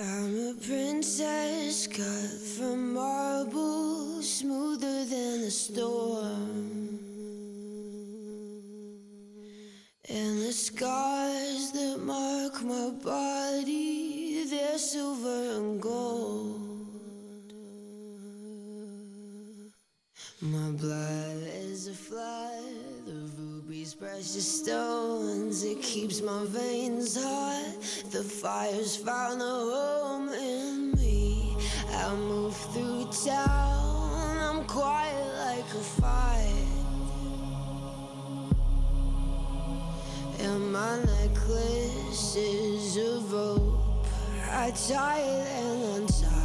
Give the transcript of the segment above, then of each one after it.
I'm a princess cut from marble, smoother than a storm. And the scars that mark my body, they're silver and gold. My blood is a flood of rubies, precious stones. It keeps my veins hot. The fire's found a home my necklace is rope. I tie it and untie.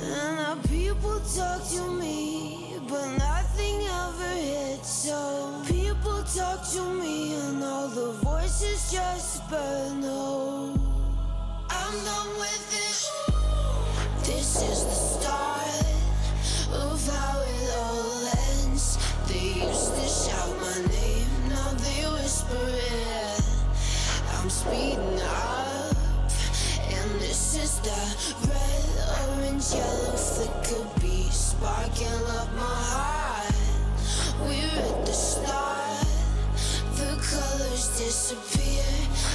And now people talk to me, but nothing ever hits. So people talk to me, and all the voices just burn. No, I'm done with it. This is the start of how I'm speeding up, and this is the red, orange, yellow flicker beat sparking up my heart. We're at the start, the colors disappear.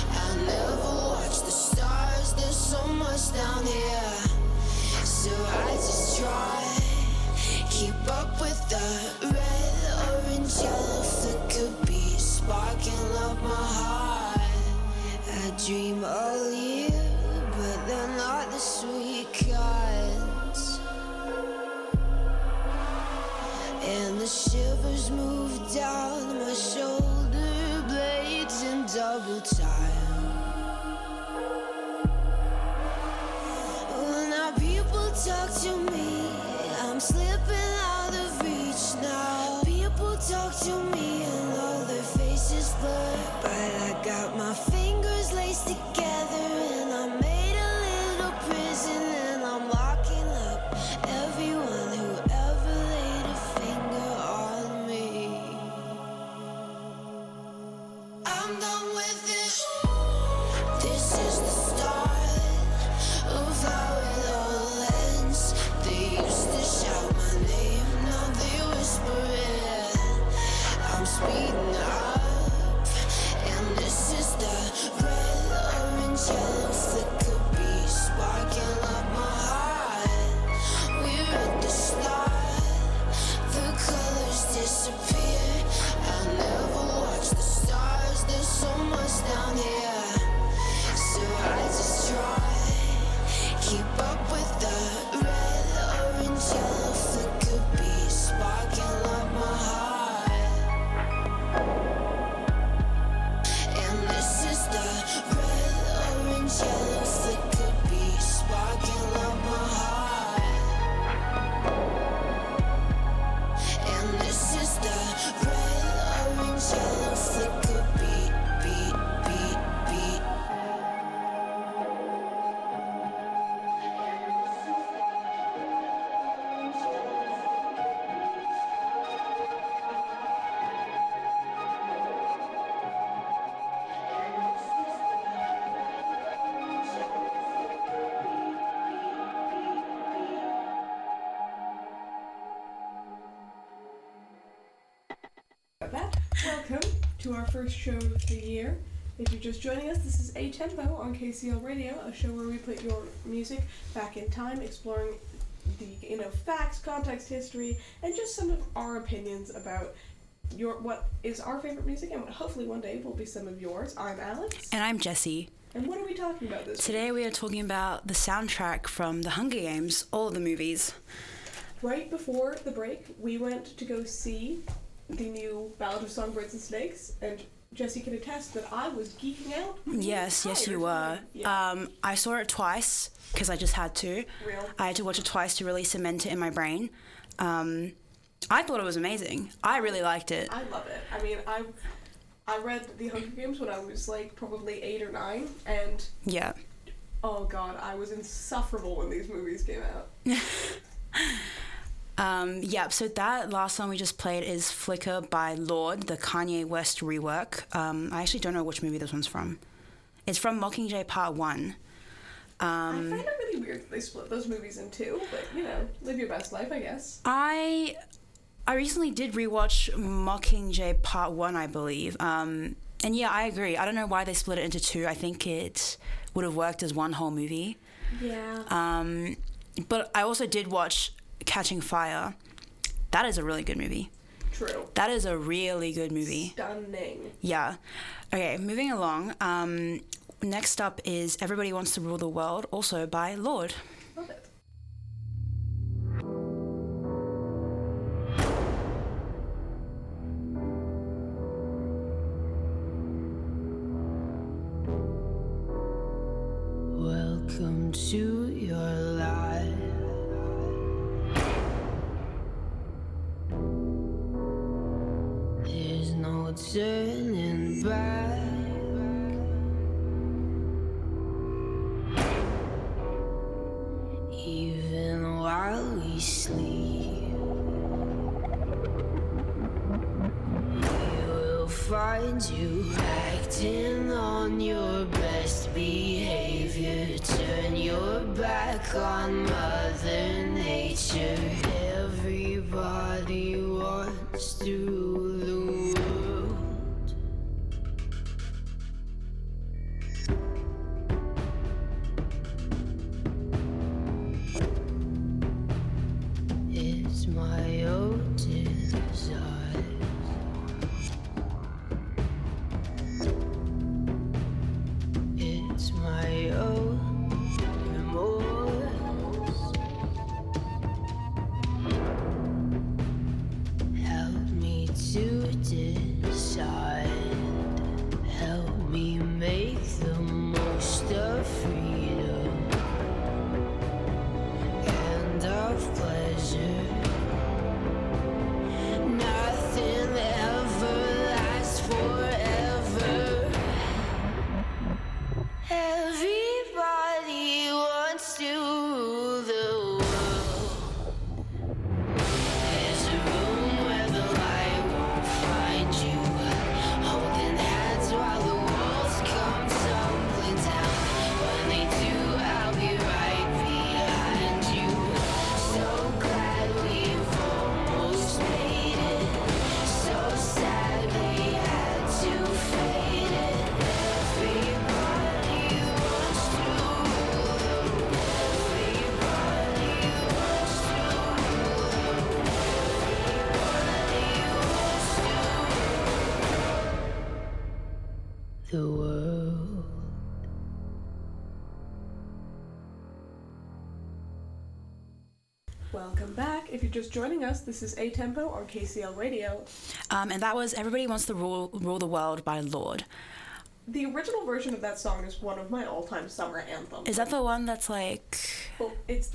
I never watch the stars, there's so much down here. So I just try, keep up with the dream all year, but they're not the sweet kinds. And the shivers move down my shoulder blades in double time. Well, now people talk to me. I'm slipping out of reach now. People talk to me faces blur. But I got my fingers laced together first show of the year. If you're just joining us, this is A Tempo on KCL Radio, a show where we put your music back in time, exploring the you know facts, context, history, and just some of our opinions about your what is our favorite music and what hopefully one day will be some of yours. I'm Alex, And I'm Jesse. and what are we talking about this Today we are talking about the soundtrack from The Hunger Games, all the movies. Right before the break, we went to go see the new Ballad of Songbirds and Snakes, and Jesse can attest that I was geeking out. Yes, yes, you were. Yeah. Um, I saw it twice because I just had to. Real. I had to watch it twice to really cement it in my brain. Um, I thought it was amazing. I really liked it. I love it. I mean, I I read the Hunger Games when I was like probably eight or nine, and Yeah. oh god, I was insufferable when these movies came out. Um, yeah, so that last song we just played is Flicker by Lorde, the Kanye West rework. Um, I actually don't know which movie this one's from. It's from Mockingjay Part One. I Um, find it really weird that they split those movies in two, but you know, live your best life, I guess. I I recently did rewatch Mockingjay Part One, I believe. Um, and yeah, I agree. I don't know why they split it into two. I think it would have worked as one whole movie. Yeah. Um, but I also did watch Catching Fire. That is a really good movie. True. That is a really good movie. Stunning. Yeah. Okay, moving along. Um, next up is Everybody Wants to Rule the World, also by Lorde. Find you acting on your best behavior. Turn your back on Mother Nature. Everybody wants to just joining us, this is A Tempo on KCL Radio. Um, and that was Everybody Wants to Rule, Rule the World by Lorde. The original version of that song is one of my all-time summer anthems. Is that the one that's like. Well, it's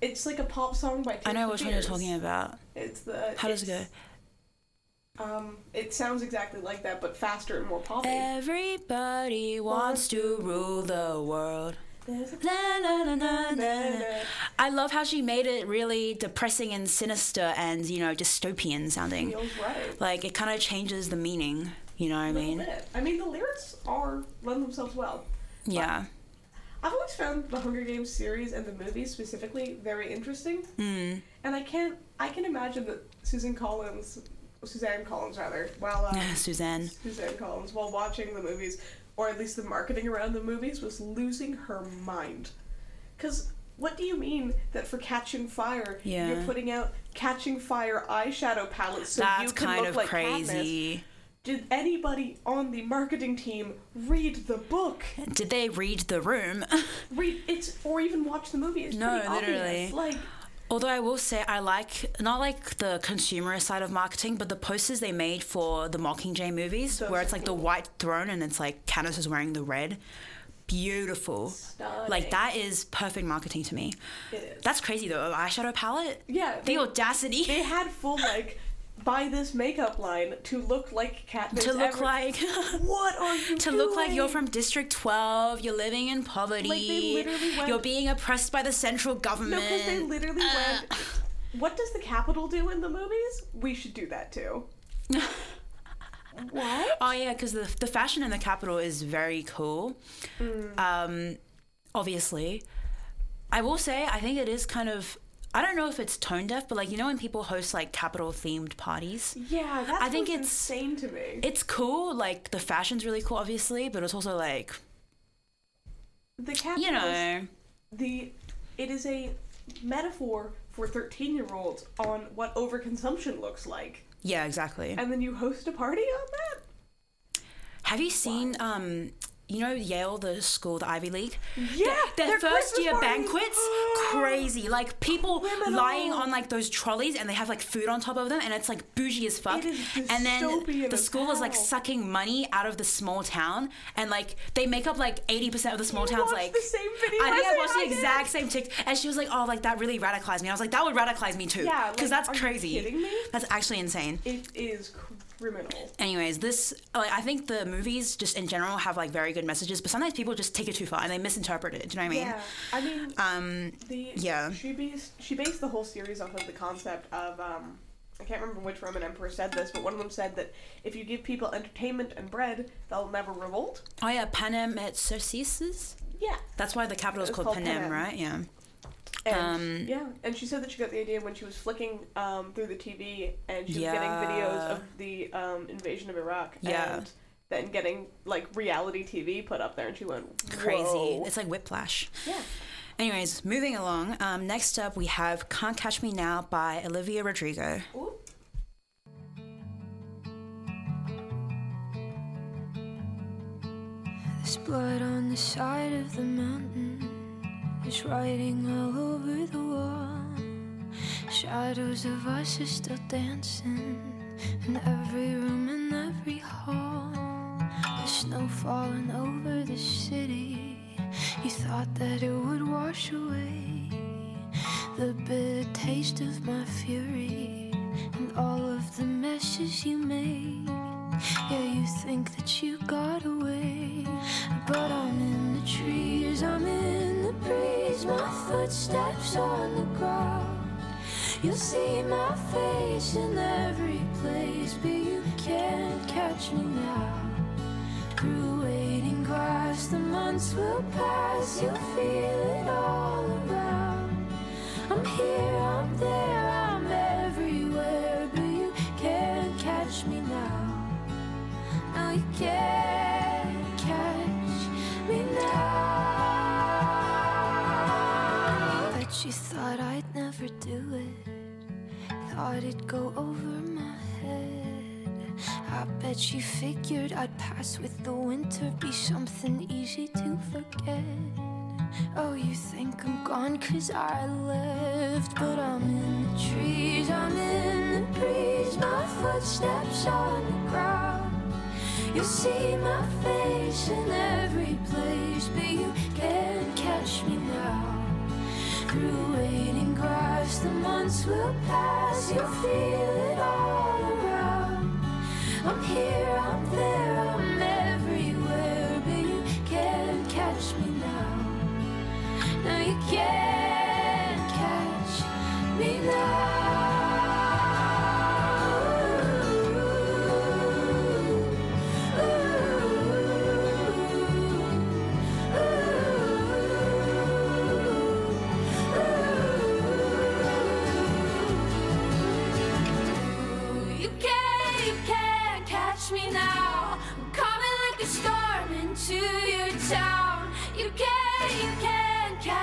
it's like a pop song by. Tears I know which one you're talking about. It's the. How does it go? Um, it sounds exactly like that, but faster and more poppy. Everybody wants to rule the world. I love how she made it really depressing and sinister and, you know, dystopian sounding. feels right. Like, it kind of changes the meaning, you know what I mean? bit. I mean, the lyrics are lend themselves well. Yeah. I've always found the Hunger Games series and the movies specifically very interesting, Mm. and I can't. I can imagine that Susan Collins, Suzanne Collins rather, while um, Suzanne. Suzanne Collins, while watching the movies, or at least the marketing around the movies, was losing her mind. Because what do you mean that for Catching Fire, Yeah. you're putting out Catching Fire eyeshadow palettes so you can kind look of like Katniss? crazy. Did anybody on the marketing team read the book? Did they read the room? Read it's or even watch the movie? It's No, literally. obvious. Like Although I will say I like not like the consumer side of marketing, but the posters they made for the Mockingjay movies, Those where it's like the white throne and it's like Katniss is wearing the red. Beautiful. Stunning. Like that is perfect marketing to me. it is. That's crazy though. Eyeshadow palette. yeah. The They, audacity they had full like buy this makeup line to look like Katniss. to look Ever- like What are you to look like you're from District 12. You're living in poverty. literally went- You're being oppressed by the central government. No, because they literally Uh. went. What does the Capitol do in the movies? We should do that too. What? Oh yeah, because the the fashion in the Capitol is very cool. Mm. Um, obviously, I will say I think it is kind of. I don't know if it's tone deaf, but like you know when people host like Capitol themed parties, Yeah, that's I think it's- insane to me. it's cool. Like the fashion's really cool, obviously, but it's also like the Capitol you know, the it is a metaphor for 13 year olds on what overconsumption looks like yeah, exactly. and then you host a party on that Have you seen um you know Yale, the school, the Ivy League? yeah Their their first Christmas year parties. banquets, crazy. Like people Criminal. lying on like those trolleys and they have like food on top of them and it's like bougie as fuck. And then the school is like sucking money out of the small town and like they make up like 80% of the small You towns like the same video I think I watched I the exact same tick and she was like, "Oh, like that really radicalized me." I was like, "That would radicalize me too." Yeah, Cuz like, that's are you crazy. kidding me? That's actually insane. it is criminal Anyways, this like I think the movies just in general have like very good messages, but sometimes people just take it too far and they misinterpret it. Do you know what I mean? yeah i mean Um, the yeah. she based she based the whole series off of the concept of um I can't remember which Roman emperor said this, but one of them said that if you give people entertainment and bread, they'll never revolt. oh yeah, Panem et Circenses. Yeah. That's why the capital is called, called Panem, Panem. right? Yeah. And, Um, yeah, and she said that she got the idea when she was flicking um, through the TV and she was Yeah. getting videos of the um, invasion of Iraq. Yeah. And then getting like reality TV put up there, and she went Crazy. It's like whiplash. Yeah. Anyways, moving along. Um, next up, we have "Can't Catch Me Now" by Olivia Rodrigo. Ooh. There's blood on the side of the mountain. There's writing all over the wall. Shadows of us are still dancing in every room and every hall. The snow falling over the city. You thought that it would wash away the bitter taste of my fury and all of the messes you made. Yeah, you think that you got away, but I'm in the trees, I'm in my footsteps on the ground. You'll see my face in every place, but you can't catch me now. Through waiting grass, the months will pass, you'll feel it all around. I'm here, I'm there, I'm everywhere, but you can't catch me now. No, you can't you thought I'd never do it. Thought it'd go over my head. I bet you figured I'd pass with the winter, be something easy to forget. Oh, you think I'm gone cause I left, but I'm in the trees, I'm in the breeze, my footsteps on the ground. You see my face in every place, but you can't catch me now. Through waiting grass, the months will pass, you'll feel it all around. I'm here, I'm there,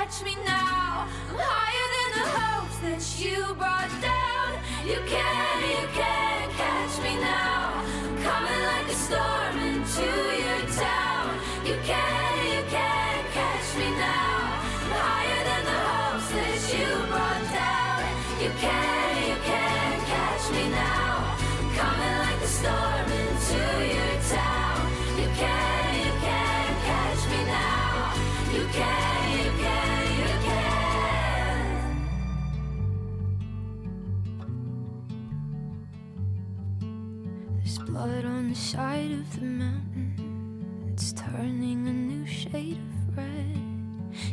catch me now. I'm higher than the hopes that you brought down. You can't, you can't catch me now. I'm coming like a storm into blood on the side of the mountain. It's turning a new shade of red.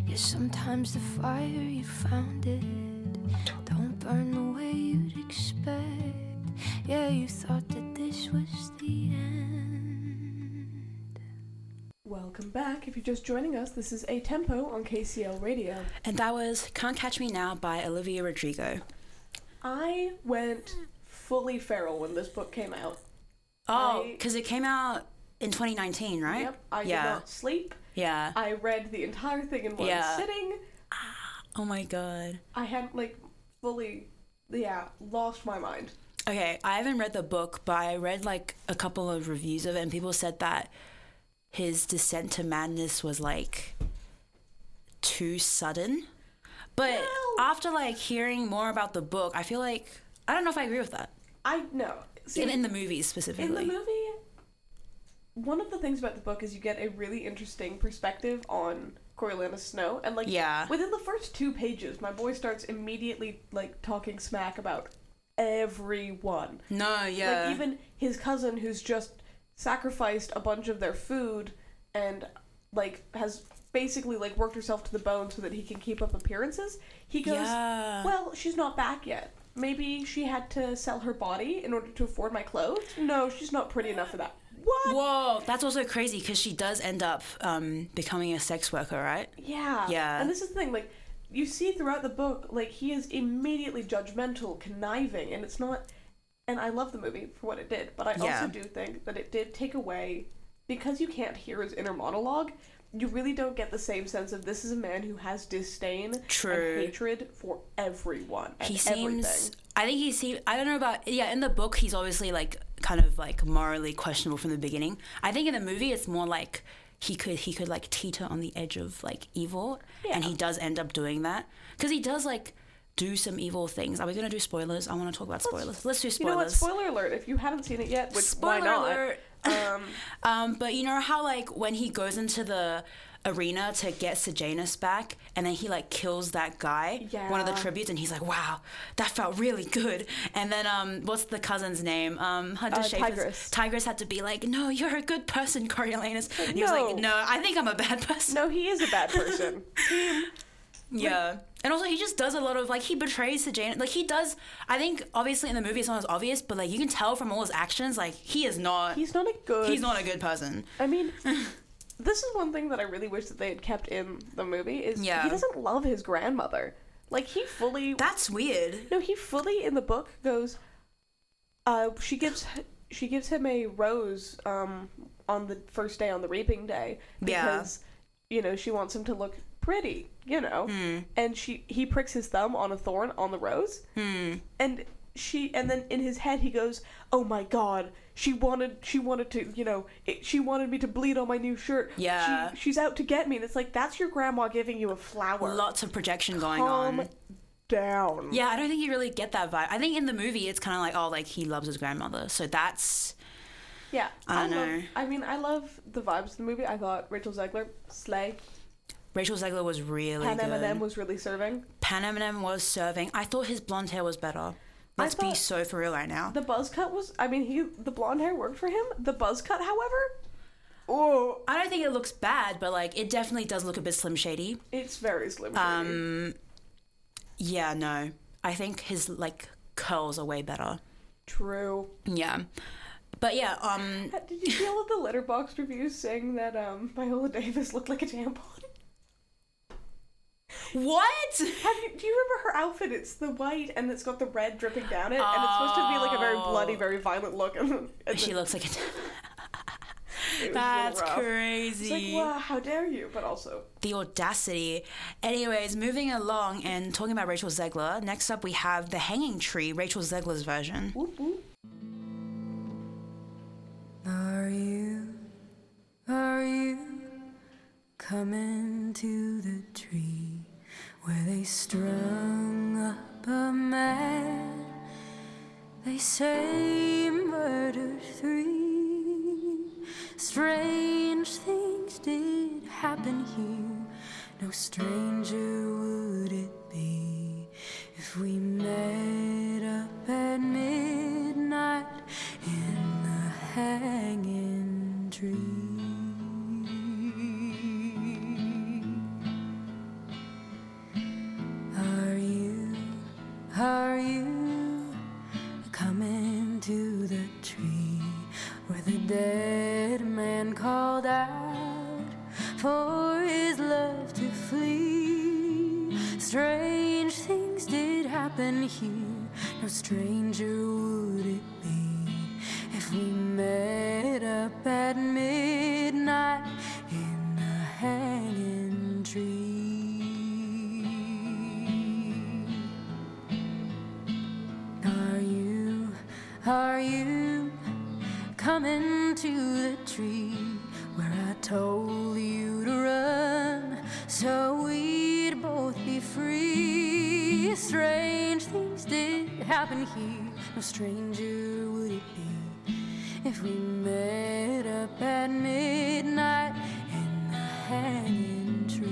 Yeah, sometimes the fire you found it don't burn the way you'd expect. Yeah, you thought that this was the end. Welcome back. If you're just joining us, this is A Tempo on KCL Radio. And that was Can't Catch Me Now by Olivia Rodrigo. I went fully feral when this book came out. Oh, because it came out in 2019, right? Yep, I yeah. did not sleep. Yeah. I read the entire thing in one Yeah. sitting. Ah, oh my god. I had like fully, yeah, lost my mind. Okay, I haven't read the book, but I read like a couple of reviews of it, and people said that his descent to madness was like too sudden. But Well- after like hearing more about the book, I feel like I don't know if I agree with that. I know. See, In, in the movies specifically. in the movie, one of the things about the book is you get a really interesting perspective on Coriolanus Snow, and like Yeah. within the first two pages, my boy starts immediately like talking smack about everyone. no, yeah. Like even his cousin who's just sacrificed a bunch of their food and like has basically like worked herself to the bone so that he can keep up appearances. He goes, Yeah. "Well, she's not back yet. Maybe she had to sell her body in order to afford my clothes. No, she's not pretty enough for that." What? Whoa, that's also crazy because she does end up um, becoming a sex worker, right? Yeah. Yeah. And this is the thing, like, you see throughout the book, like, he is immediately judgmental, conniving, and it's not. And I love the movie for what it did, but I Yeah. also do think that it did take away. Because you can't hear his inner monologue, you really don't get the same sense of this is a man who has disdain True. and hatred for everyone and he seems everything. i think he seems i don't know about yeah in the book he's obviously like kind of like morally questionable from the beginning i think in the movie it's more like he could he could like teeter on the edge of like evil and he does end up doing that because he does like do some evil things are we gonna do spoilers i want to talk about spoilers let's, do spoilers. You know what? Spoiler alert! If you haven't seen it yet, which Spoiler why not? alert. Um, Um, but you know how like when he goes into the arena to get Sejanus back, and then he like kills that guy, one of the tributes, and he's like, "Wow, that felt really good." And then um, what's the cousin's name? Um, Hunter Uh, Tigress. Tigress had to be like, "No, you're a good person, Coriolanus." And he was like, No. "No, I think I'm a bad person." no, he is a bad person. Yeah. And also, he just does a lot of like he betrays Sejanus. Like he does. I think obviously in the movie it's not as obvious, but like you can tell from all his actions, like he is not. He's not a good. he's not a good person. I mean, this is one thing that I really wish that they had kept in the movie is Yeah. he doesn't love his grandmother. Like he fully That's weird. no, he fully in the book goes. Uh, she gives she gives him a rose um on the first day on the reaping day Yeah. because you know she wants him to look pretty, you know, hmm. and she he pricks his thumb on a thorn on the rose, hmm. and she and then in his head he goes, "Oh my God." She wanted, she wanted to, you know, it, she wanted me to bleed on my new shirt. Yeah. she, she's out to get me, and it's like that's your grandma giving you a flower. Lots of projection going Calm on. down. Yeah, I don't think you really get that vibe. I think in the movie it's kind of like, oh, like he loves his grandmother. So that's Yeah, I don't love, know. I mean, I love the vibes of the movie. I thought Rachel Zegler, Slay, Rachel Zegler was really Pan good. Eminem was really serving. Pan Eminem was serving. I thought his blonde hair was better. Let's be so for real right now. The buzz cut was, I mean, he the blonde hair worked for him. The buzz cut, however, oh, I don't think it looks bad, but like it definitely does look a bit slim shady. it's very slim. shady. Um, yeah, no, I think his like curls are way better. True. Yeah, but yeah, um, Did you see all of the Letterboxd reviews saying that um Viola Davis looked like a tampon? What? Have you, do you remember her outfit? It's the white and it's got the red dripping down it, and it's supposed to be like a very bloody, Oh. very violent look. And, and She then looks like a. it was real That's crazy. It's like, wow, how dare you? But also, the audacity. Anyways, moving along and talking about Rachel Zegler. Next up, we have The Hanging Tree, Rachel Zegler's version. whoop whoop. Are you, are you coming to the tree where they strung up a man? They say murdered three. Strange things did happen here. No stranger would it be if we met up at midnight in the hanging stranger would it be if we met up at midnight in the hanging tree.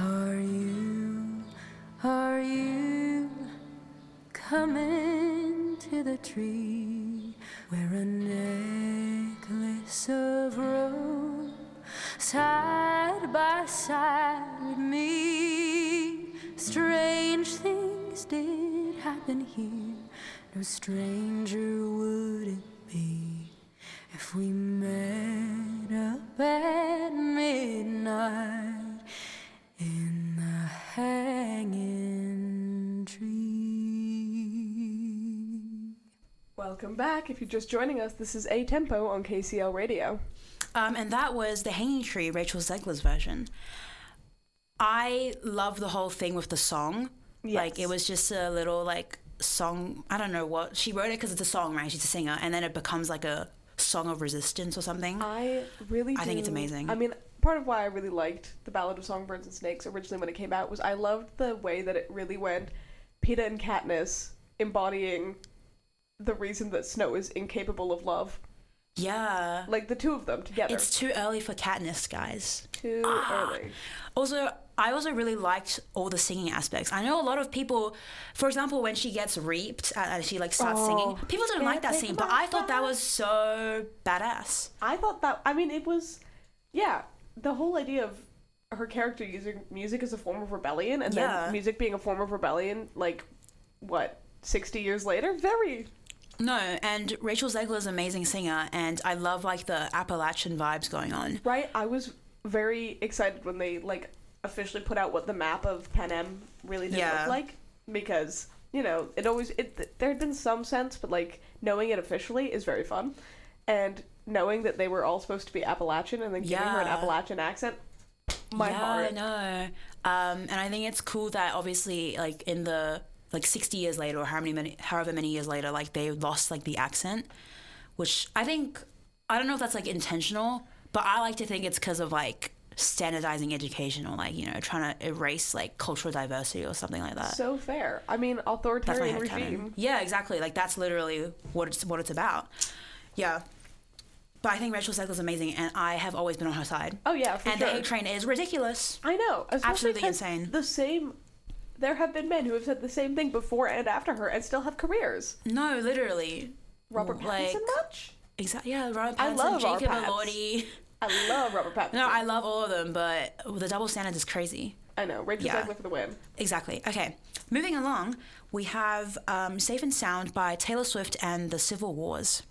Are you, are you coming to the tree where a necklace of rope side by side did here, no stranger would it be if we met up at midnight in the hanging tree. Welcome back. If you're just joining us, this is A Tempo on KCL Radio. Um, and that was the Hanging Tree, Rachel Zegler's version. I love the whole thing with the song. Like it was just a little like song. I don't know what she wrote it because it's a song, right? She's a singer, and then it becomes like a song of resistance or something. I really I think it's amazing. I mean, part of why I really liked The Ballad of Songbirds and Snakes originally when it came out was I loved the way that it really went Peeta and Katniss embodying the reason that Snow is incapable of love. yeah, Like the two of them together. it's too early for Katniss, guys. too ah. early. Also, I also really liked all the singing aspects. I know a lot of people, for example, when she gets reaped and she like starts Oh, singing, people don't like that scene, but I thought that was so badass. I thought that I mean it was yeah, the whole idea of her character using music as a form of rebellion and Yeah. then music being a form of rebellion like what 60 years later very No, and Rachel Zegler is an amazing singer, and I love like the Appalachian vibes going on. right i was very excited when they like officially put out what the map of panem really did Yeah. look like because you know it always it there had been some sense but like knowing it officially is very fun and knowing that they were all supposed to be appalachian and then giving her an appalachian accent my yeah, heart I know. Um, and I think it's cool that obviously, like in the like sixty years later, or how many, many however many years later, like they lost like the accent, which I think I don't know if that's like intentional, but I like to think it's because of like standardizing education or like you know trying to erase like cultural diversity or something like that. so fair i mean authoritarian regime Yeah, exactly. Like that's literally what it's what it's about. Yeah. But I think Rachel Zegler's amazing, and I have always been on her side. oh yeah for and sure the A Train is ridiculous. I know, absolutely insane. The same. There have been men who have said the same thing before and after her, and still have careers. No, literally. Robert Like- Pattinson, much? Exactly. Yeah, Robert Pattinson, I love Jacob. Elordi. I love Robert Pattinson. No, I love all of them, but the double standard is crazy. I know. Rachel Yeah. Zegler for the win. Exactly. Okay. Moving along, we have um, Safe and Sound by Taylor Swift and the Civil Wars.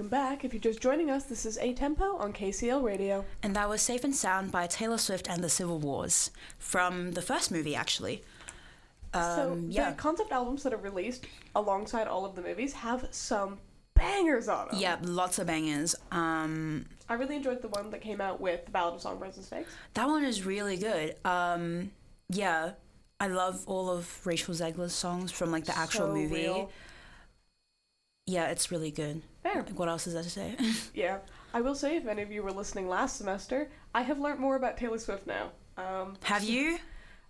Back. If you're just joining us, this is A Tempo on KCL Radio. And that was Safe and Sound by Taylor Swift and the Civil Wars from the first movie, actually. so Um, yeah. the concept albums that are released alongside all of the movies have some bangers on them. Yeah, lots of bangers. Um, I really enjoyed the one that came out with the Ballad of Songbirds and Snakes. that one is really good. Um, yeah, I love all of Rachel Zegler's songs from like the actual So movie. real. Yeah, it's really good. Fair. What else is that to say? Yeah. I will say, if any of you were listening last semester, I have learned more about Taylor Swift now. Um, Have you?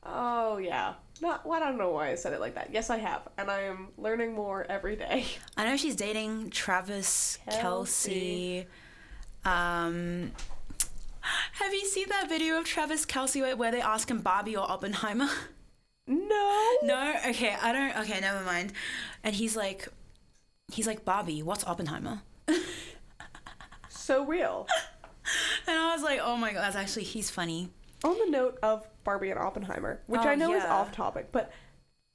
oh, yeah. Not, well, I don't know why I said it like that. Yes, I have. And I am learning more every day. I know she's dating Travis Kelce. Kelsey. Um, have you seen that video of Travis Kelce where- where they ask him Barbie or Oppenheimer? No. no, okay, I don't. Okay, never mind. And he's like, he's like Bobby, What's Oppenheimer? So real. And I was like, oh my god, that's actually he's funny. On the note of Barbie and Oppenheimer, which Oh, I know is off topic, but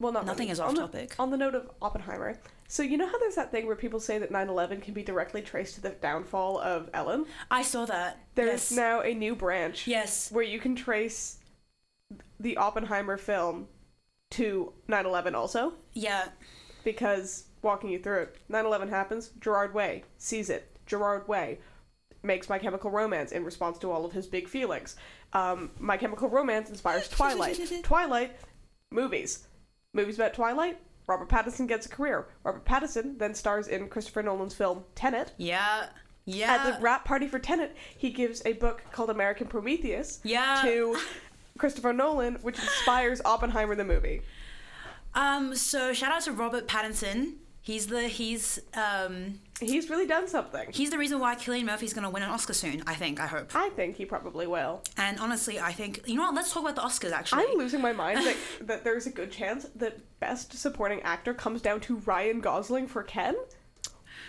well, not Nothing really. is On off the- topic. On the note of Oppenheimer, so you know how there's that thing where people say that 9/11 can be directly traced to the downfall of Ellen? I saw that. There's yes. now a new branch yes. where you can trace the Oppenheimer film to 9/11 also, Yeah. because walking you through it, 9/11 happens. Gerard Way sees it. Gerard Way makes My Chemical Romance in response to all of his big feelings. Um, My Chemical Romance inspires Twilight. Twilight movies. Movies about Twilight. Robert Pattinson gets a career. Robert Pattinson then stars in Christopher Nolan's film Tenet. Yeah. Yeah. At the wrap party for Tenet, he gives a book called American Prometheus Yeah. to Christopher Nolan, which inspires Oppenheimer the movie. Um. So shout out to Robert Pattinson. He's the he's um He's really done something. he's the reason why Cillian Murphy's gonna win an Oscar soon. I think. I hope. I think he probably will. And honestly, I think you know what? Let's talk about the Oscars. Actually, I'm losing my mind that, that there's a good chance that Best Supporting Actor comes down to Ryan Gosling for Ken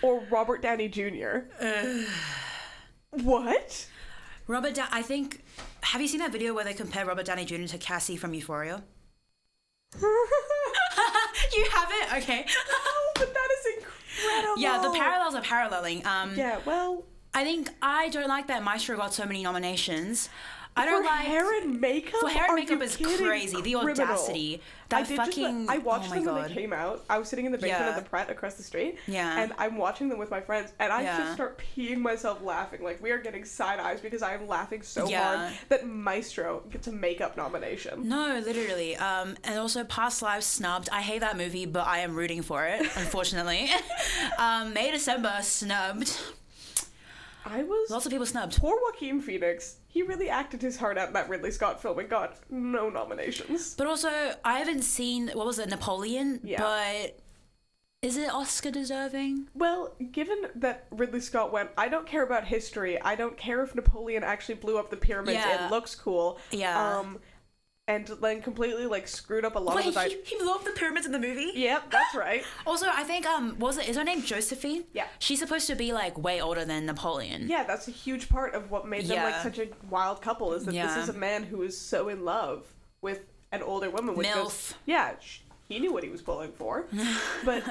or Robert Downey Jr. what? Robert. Da- I think. Have you seen that video where they compare Robert Downey Jr. to Cassie from Euphoria? you have it. Okay. oh, but that is incredible. yeah, the parallels are paralleling. Um, Yeah, well, I think I don't like that Maestro got so many nominations. I don't for like hair and makeup. for hair and Are makeup is kidding? crazy. The audacity. I That did just fucking. I watched oh them when they came out. I was sitting in the basement Yeah. of the Pret across the street. Yeah. And I'm watching them with my friends, and I Yeah. just start peeing myself laughing. Like we are getting side eyes because I am laughing so Yeah. hard that Maestro gets a makeup nomination. No, literally. Um, and also, Past Lives snubbed. I hate that movie, but I am rooting for it. Unfortunately, um, May December snubbed. I was Lots of people snubbed. poor Joaquin Phoenix. He really acted his heart out in that Ridley Scott film and got no nominations. But also, I haven't seen what was it, Napoleon. Yeah. But is it Oscar deserving? Well, given that Ridley Scott went, I don't care about history. I don't care if Napoleon actually blew up the pyramids. Yeah. It looks cool. Yeah. Um, and then completely like screwed up a lot Wait, of the. he, he blew up the pyramids in the movie. Yep, that's right. Also, I think um, was it? Is her name Josephine? Yeah. She's supposed to be like way older than Napoleon. Yeah, that's a huge part of what made them like such a wild couple is that Yeah. this is a man who is so in love with an older woman. Which Milf. Goes, yeah, sh- he knew what he was pulling for. but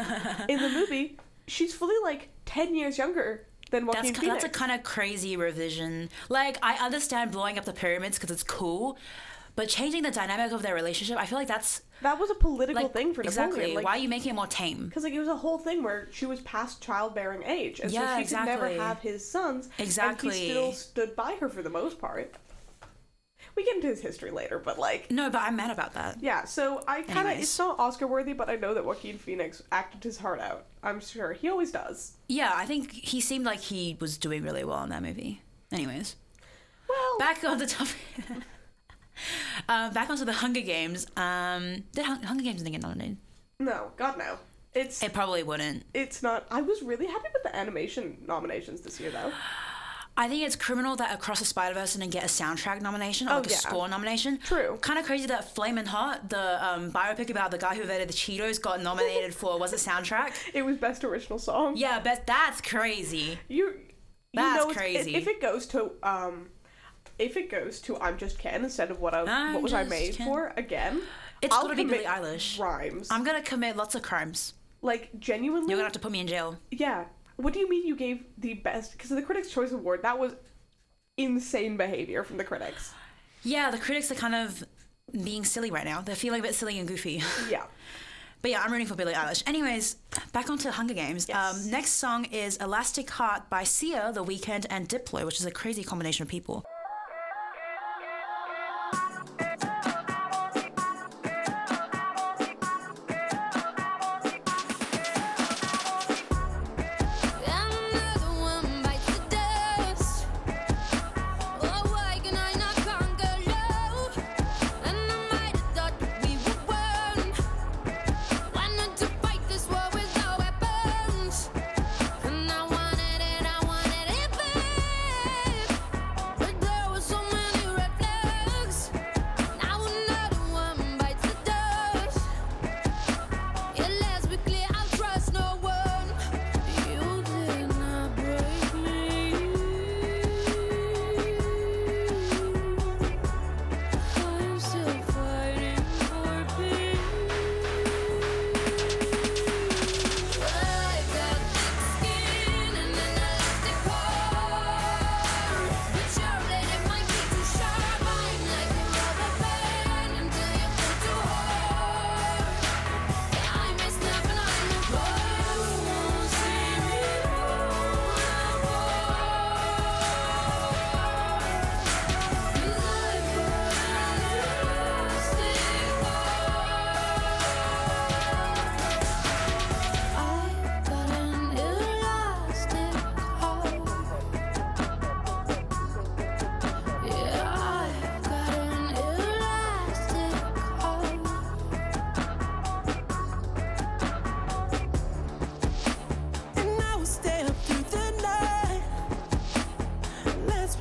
in the movie, she's fully like ten years younger than Joaquin That's, Phoenix. that's a kind of crazy revision. Like, I understand blowing up the pyramids because it's cool, but changing the dynamic of their relationship, I feel like that's that was a political like thing for exactly. Napoleon. Like, Why are you making it more tame? Because like it was a whole thing where she was past childbearing age, and Yeah, so she could never have his sons. Exactly. And he still stood by her for the most part. We get into his history later, but like, No, but I'm mad about that. yeah. So I kind of it's not Oscar worthy, but I know that Joaquin Phoenix acted his heart out. I'm sure he always does. Yeah, I think he seemed like he was doing really well in that movie. Anyways, Well, back on the topic. uh, back onto the Hunger Games. Um, did Hun- Hunger Games didn't get nominated? no, God no. It's It probably wouldn't. it's not. I was really happy with the animation nominations this year, though. I think it's criminal that Across the Spider Verse didn't get a soundtrack nomination or Oh, like a yeah. score nomination. True. Kind of crazy that Flamin' Hot, the um, biopic about the guy who invented the Cheetos, got nominated for was it soundtrack? It was best original song. Yeah, but that's crazy. You, you That's know, it's- crazy. If it goes to um, if it goes to I'm just Ken instead of what I I'm what was I made Ken. for again, It's I'll gonna be Billie Eilish. rhymes. I'm gonna commit lots of crimes. like genuinely, You're gonna have to put me in jail. yeah. What do you mean you gave the best? Because of the Critics' Choice Award, that was insane behavior from the critics. Yeah, the critics are kind of being silly right now. They're feeling a bit silly and goofy. Yeah. But yeah, I'm rooting for Billie Eilish. Anyways, back onto Hunger Games. Yes. Um, next song is Elastic Heart by Sia, The Weeknd, and Diplo, which is a crazy combination of people.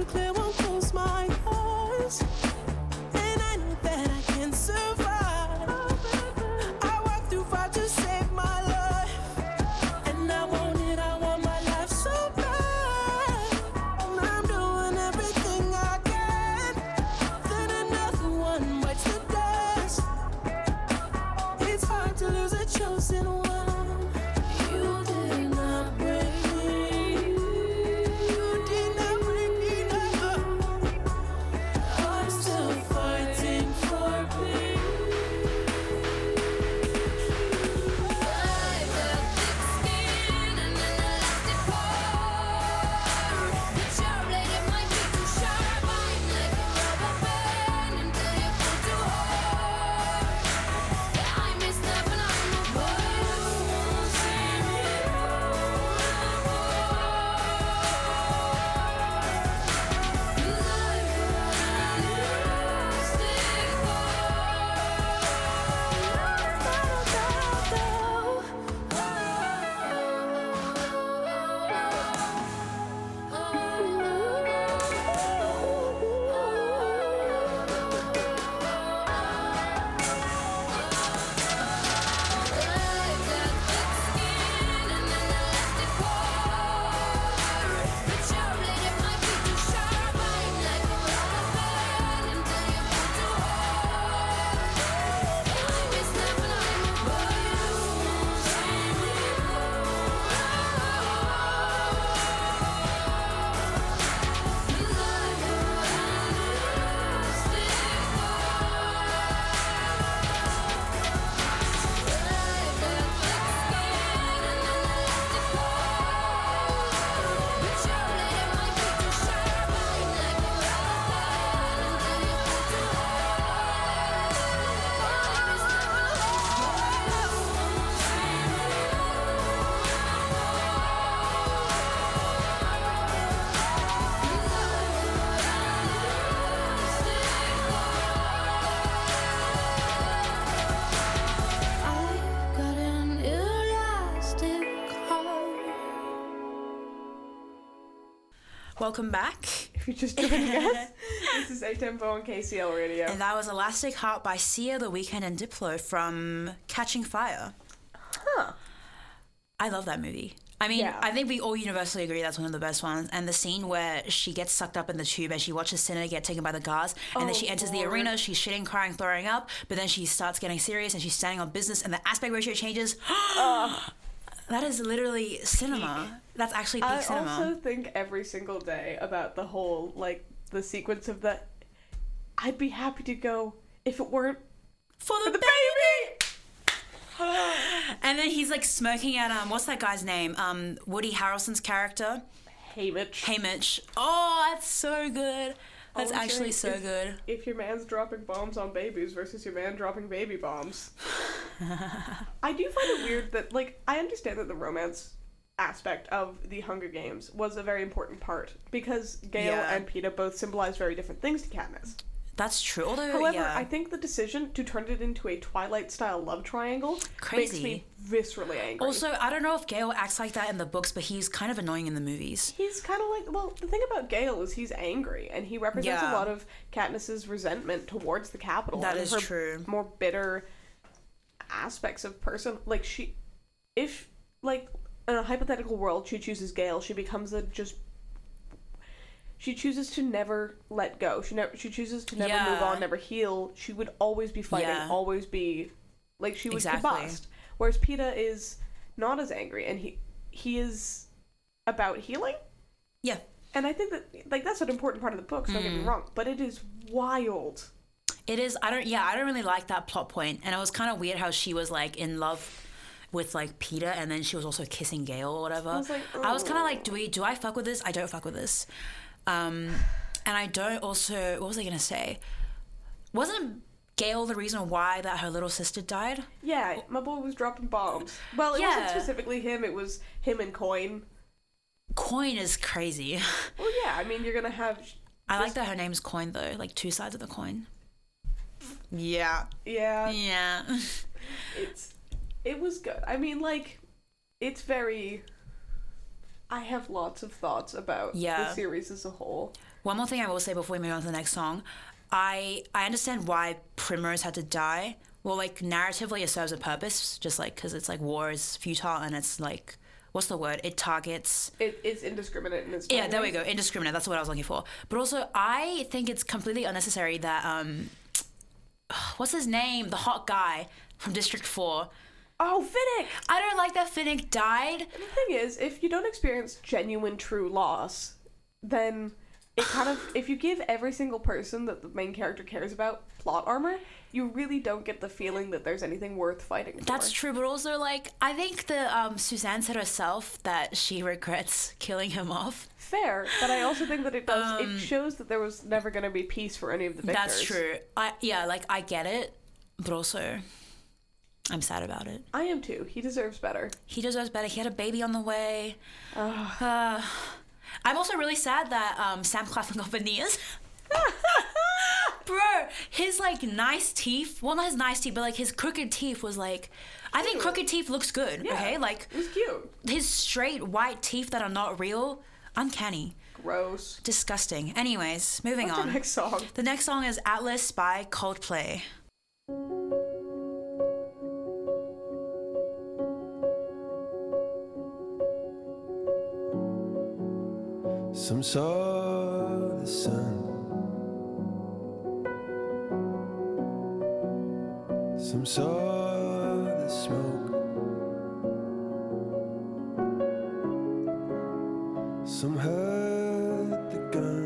Clear, won't Welcome back. If you're just joining us, this is A Tempo on KCL Radio. And that was Elastic Heart by Sia, The Weeknd, and Diplo from Catching Fire. Huh. I love that movie. I mean, Yeah. I think we all universally agree that's one of the best ones. And the scene where she gets sucked up in the tube and she watches Cinna get taken by the guards, and then Oh, she enters the arena, she's shitting, crying, throwing up, but then she starts getting serious and she's standing on business, and the aspect ratio changes. that is literally cinema. That's actually peak I cinema. also think every single day about the whole like the sequence of the. I'd be happy to go if it weren't for the, for the baby. baby. And then he's like smoking at um, what's that guy's name? Um, Woody Harrelson's character, Hey Mitch. Haymitch. Oh, that's so good. That's Always actually so good. If your man's dropping bombs on babies versus your man dropping baby bombs. I do find it weird that, like, I understand that the romance aspect of the Hunger Games was a very important part because Gale Yeah. and Peeta both symbolize very different things to Katniss. That's true. Although, However, yeah, I think the decision to turn it into a Twilight style love triangle makes me viscerally angry. also I don't know if Gale acts like that in the books, but he's kind of annoying in the movies. He's kind of like well, the thing about Gale is he's angry, and he represents Yeah. a lot of Katniss's resentment towards the Capitol. That is her true. More bitter aspects of person. Like she, if like in a hypothetical world, she chooses Gale, she becomes a just. She chooses to never let go. She never. She chooses to never move on, never heal. She would always be fighting, Yeah. always be, like she would Exactly. combust. Whereas Peeta is not as angry, and he he is about healing. Yeah, And I think that like that's an important part of the book. So don't get Mm. me wrong, but it is wild. it is. I don't. Yeah, I don't really like that plot point, and it was kind of weird how she was like in love with like Peeta, and then she was also kissing Gale or whatever. I was like, kind of like, do we? Do I fuck with this? I don't fuck with this. Um, and I don't also. What was I gonna say? Wasn't Gale the reason why that her little sister died? Yeah, my boy was dropping bombs. Well, it Yeah. wasn't specifically him. It was him and Coin. Coin is crazy. Well, yeah. I mean, you're gonna have. I like that her name's Coin though, like two sides of the coin. Yeah. Yeah, Yeah. it's. It was good. I mean, like, it's very. I have lots of thoughts about Yeah. the series as a whole. One more thing I will say before we move on to the next song. I I understand why Primrose had to die. Well, like narratively, it serves a purpose, just like because it's like war is futile and it's like what's the word? It targets. It is indiscriminate in its. Yeah, there we go. Indiscriminate. That's what I was looking for. But also, I think it's completely unnecessary that um, what's his name? The hot guy from District Four. Oh, Finnick! I don't like that Finnick died. The thing is, if you don't experience genuine true loss, then it kind of if you give every single person that the main character cares about plot armor, you really don't get the feeling that there's anything worth fighting for. That's true, but also like I think the um, Suzanne said herself that she regrets killing him off. fair, but I also think that it does it shows that there was never going to be peace for any of the victors. Um, That's true. I yeah, like I get it, but also I'm sad about it. I am too. He deserves better. He deserves better. He had a baby on the way. Uh, I'm also really sad that um, Sam Claflin got veneers. Bro, his like nice teeth. Well, not his nice teeth, but like his crooked teeth was like. I think crooked teeth looks good. Yeah. Okay, like It was cute. his straight white teeth that are not real, uncanny, Gross. disgusting. Anyways, moving What's the next song? The next song is Atlas by Coldplay. Some saw the sun. Some saw the smoke. Some heard the gun.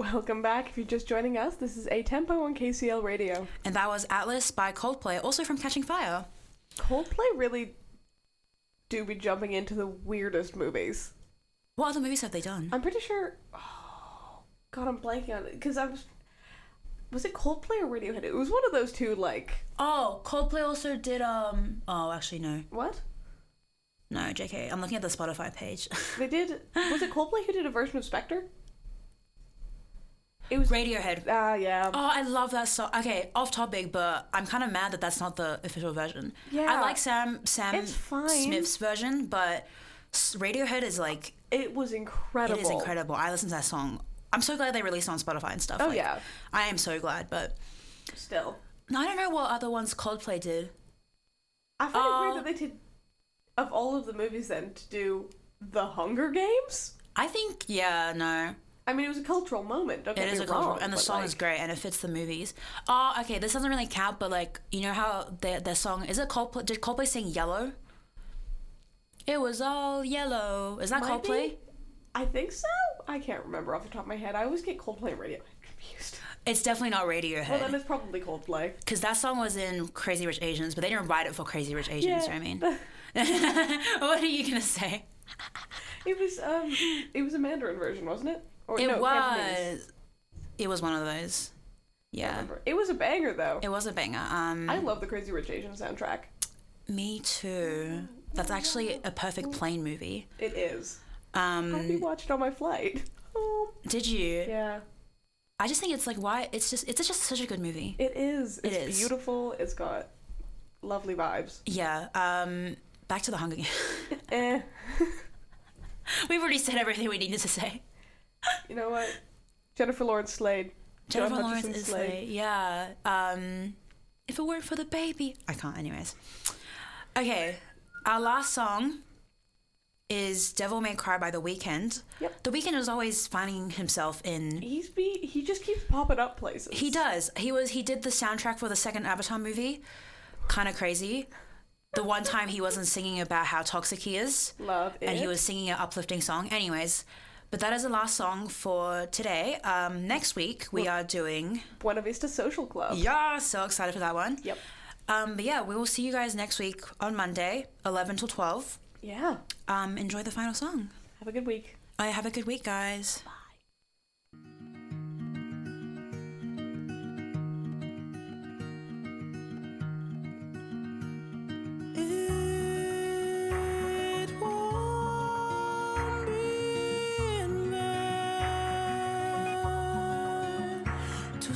Welcome back. If you're just joining us, this is A Tempo on KCL Radio. And that was Atlas by Coldplay, also from Catching Fire. Coldplay really do be jumping into the weirdest movies. What other movies have they done? I'm pretty sure. Oh, God, I'm blanking on it because I was. Was it Coldplay or Radiohead? It was one of those two. Like Oh, Coldplay also did um oh actually no. what? No, JK. I'm looking at the Spotify page. They did. Was it Coldplay who did a version of Spectre? It was. Radiohead. Ah, yeah. Oh, I love that song. Okay, off topic, but I'm kind of mad that that's not the official version. Yeah. I like Sam Sam Smith's version, but Radiohead is like It was incredible. it is incredible. I listen to that song. I'm so glad they released it on Spotify and stuff. Oh, like, yeah. I am so glad. But Still, I don't know what other ones Coldplay did. I find it Oh. weird that they did. Of all of the movies, then to do the Hunger Games. I think yeah, no, I mean, it was a cultural moment. Don't it is a cultural, wrong, and the song is great, and it fits the movies. Oh, okay, this doesn't really count, but like you know how their their song is it Coldplay? Did Coldplay sing Yellow? It was all yellow. Is that Might be. Coldplay? I think so. I can't remember off the top of my head. I always get Coldplay and Radiohead confused. It's definitely not Radiohead. Well, then it's probably Coldplay. Because that song was in Crazy Rich Asians, but they didn't write it for Crazy Rich Asians, Yeah. you know what I mean? what are you going to say? It was um, it was a Mandarin version, wasn't it? Or It no, was. It was one of those. Yeah. It was a banger though. It was a banger. Um, I love the Crazy Rich Asian soundtrack. me too. That's actually a perfect plane movie. It is. Um, I watched on my flight. Oh, did you? yeah. I just think it's like why it's just it's just such a good movie. It is. It It's beautiful. It's got lovely vibes. Yeah. Um, back to the Hunger Games. Eh. We've already said everything we needed to say. You know what? Jennifer Lawrence slayed. Jennifer John Lawrence is like, yeah. Um, if it weren't for the baby, I can't. Anyways, okay. Our last song is "Devil May Cry" by The Weeknd. Yep. The Weeknd is always finding himself in. He's be he just keeps popping up places. He does. He was. He did the soundtrack for the second Avatar movie. Kind of crazy. The one time he wasn't singing about how toxic he is, love it. and he was singing an uplifting song. Anyways, but that is the last song for today. Um, next week we are doing. Buena Vista Social Club. Yeah, so excited for that one. Yep. Um, but yeah, we will see you guys next week on Monday, 11 till 12. Yeah. Um, enjoy the final song. Have a good week. Uh, have a good week, guys. It to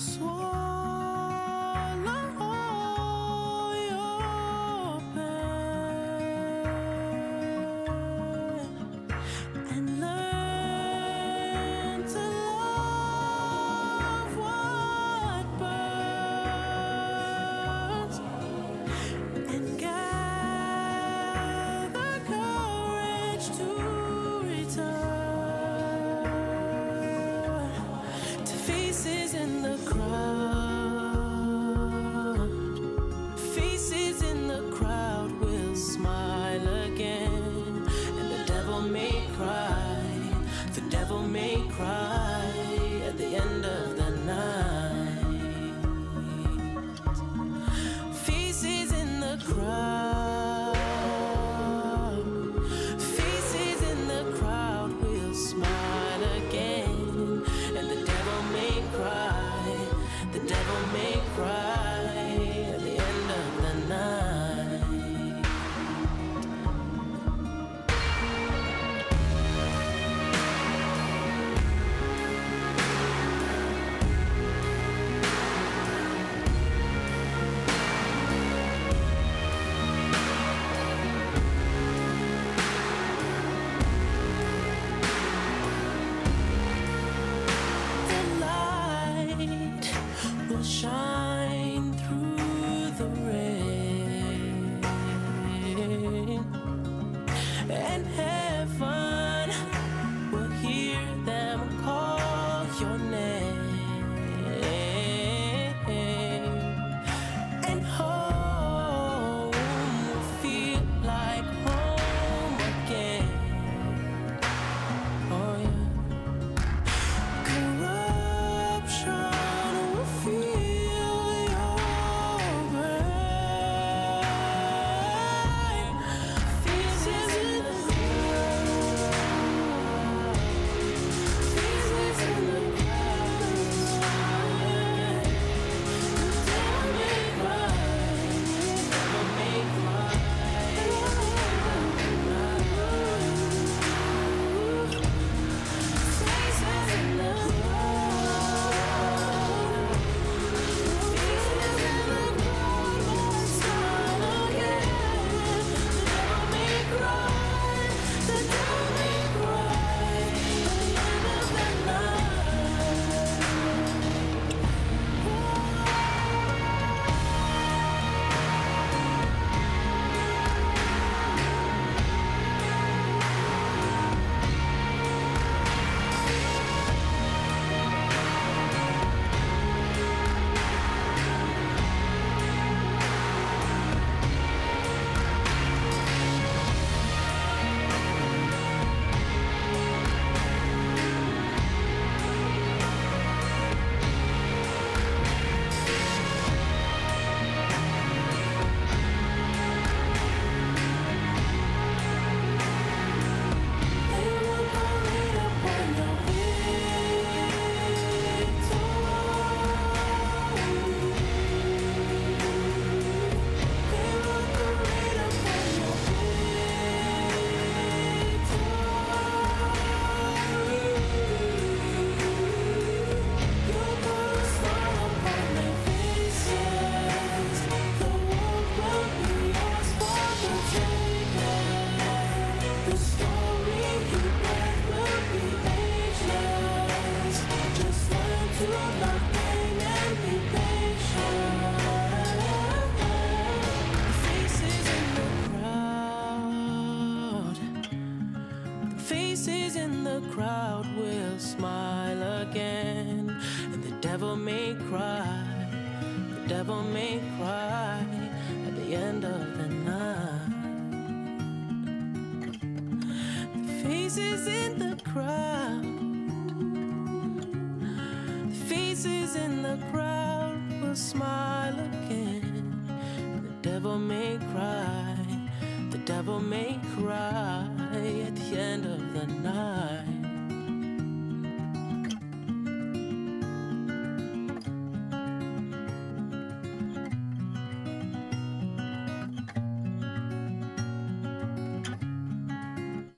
head.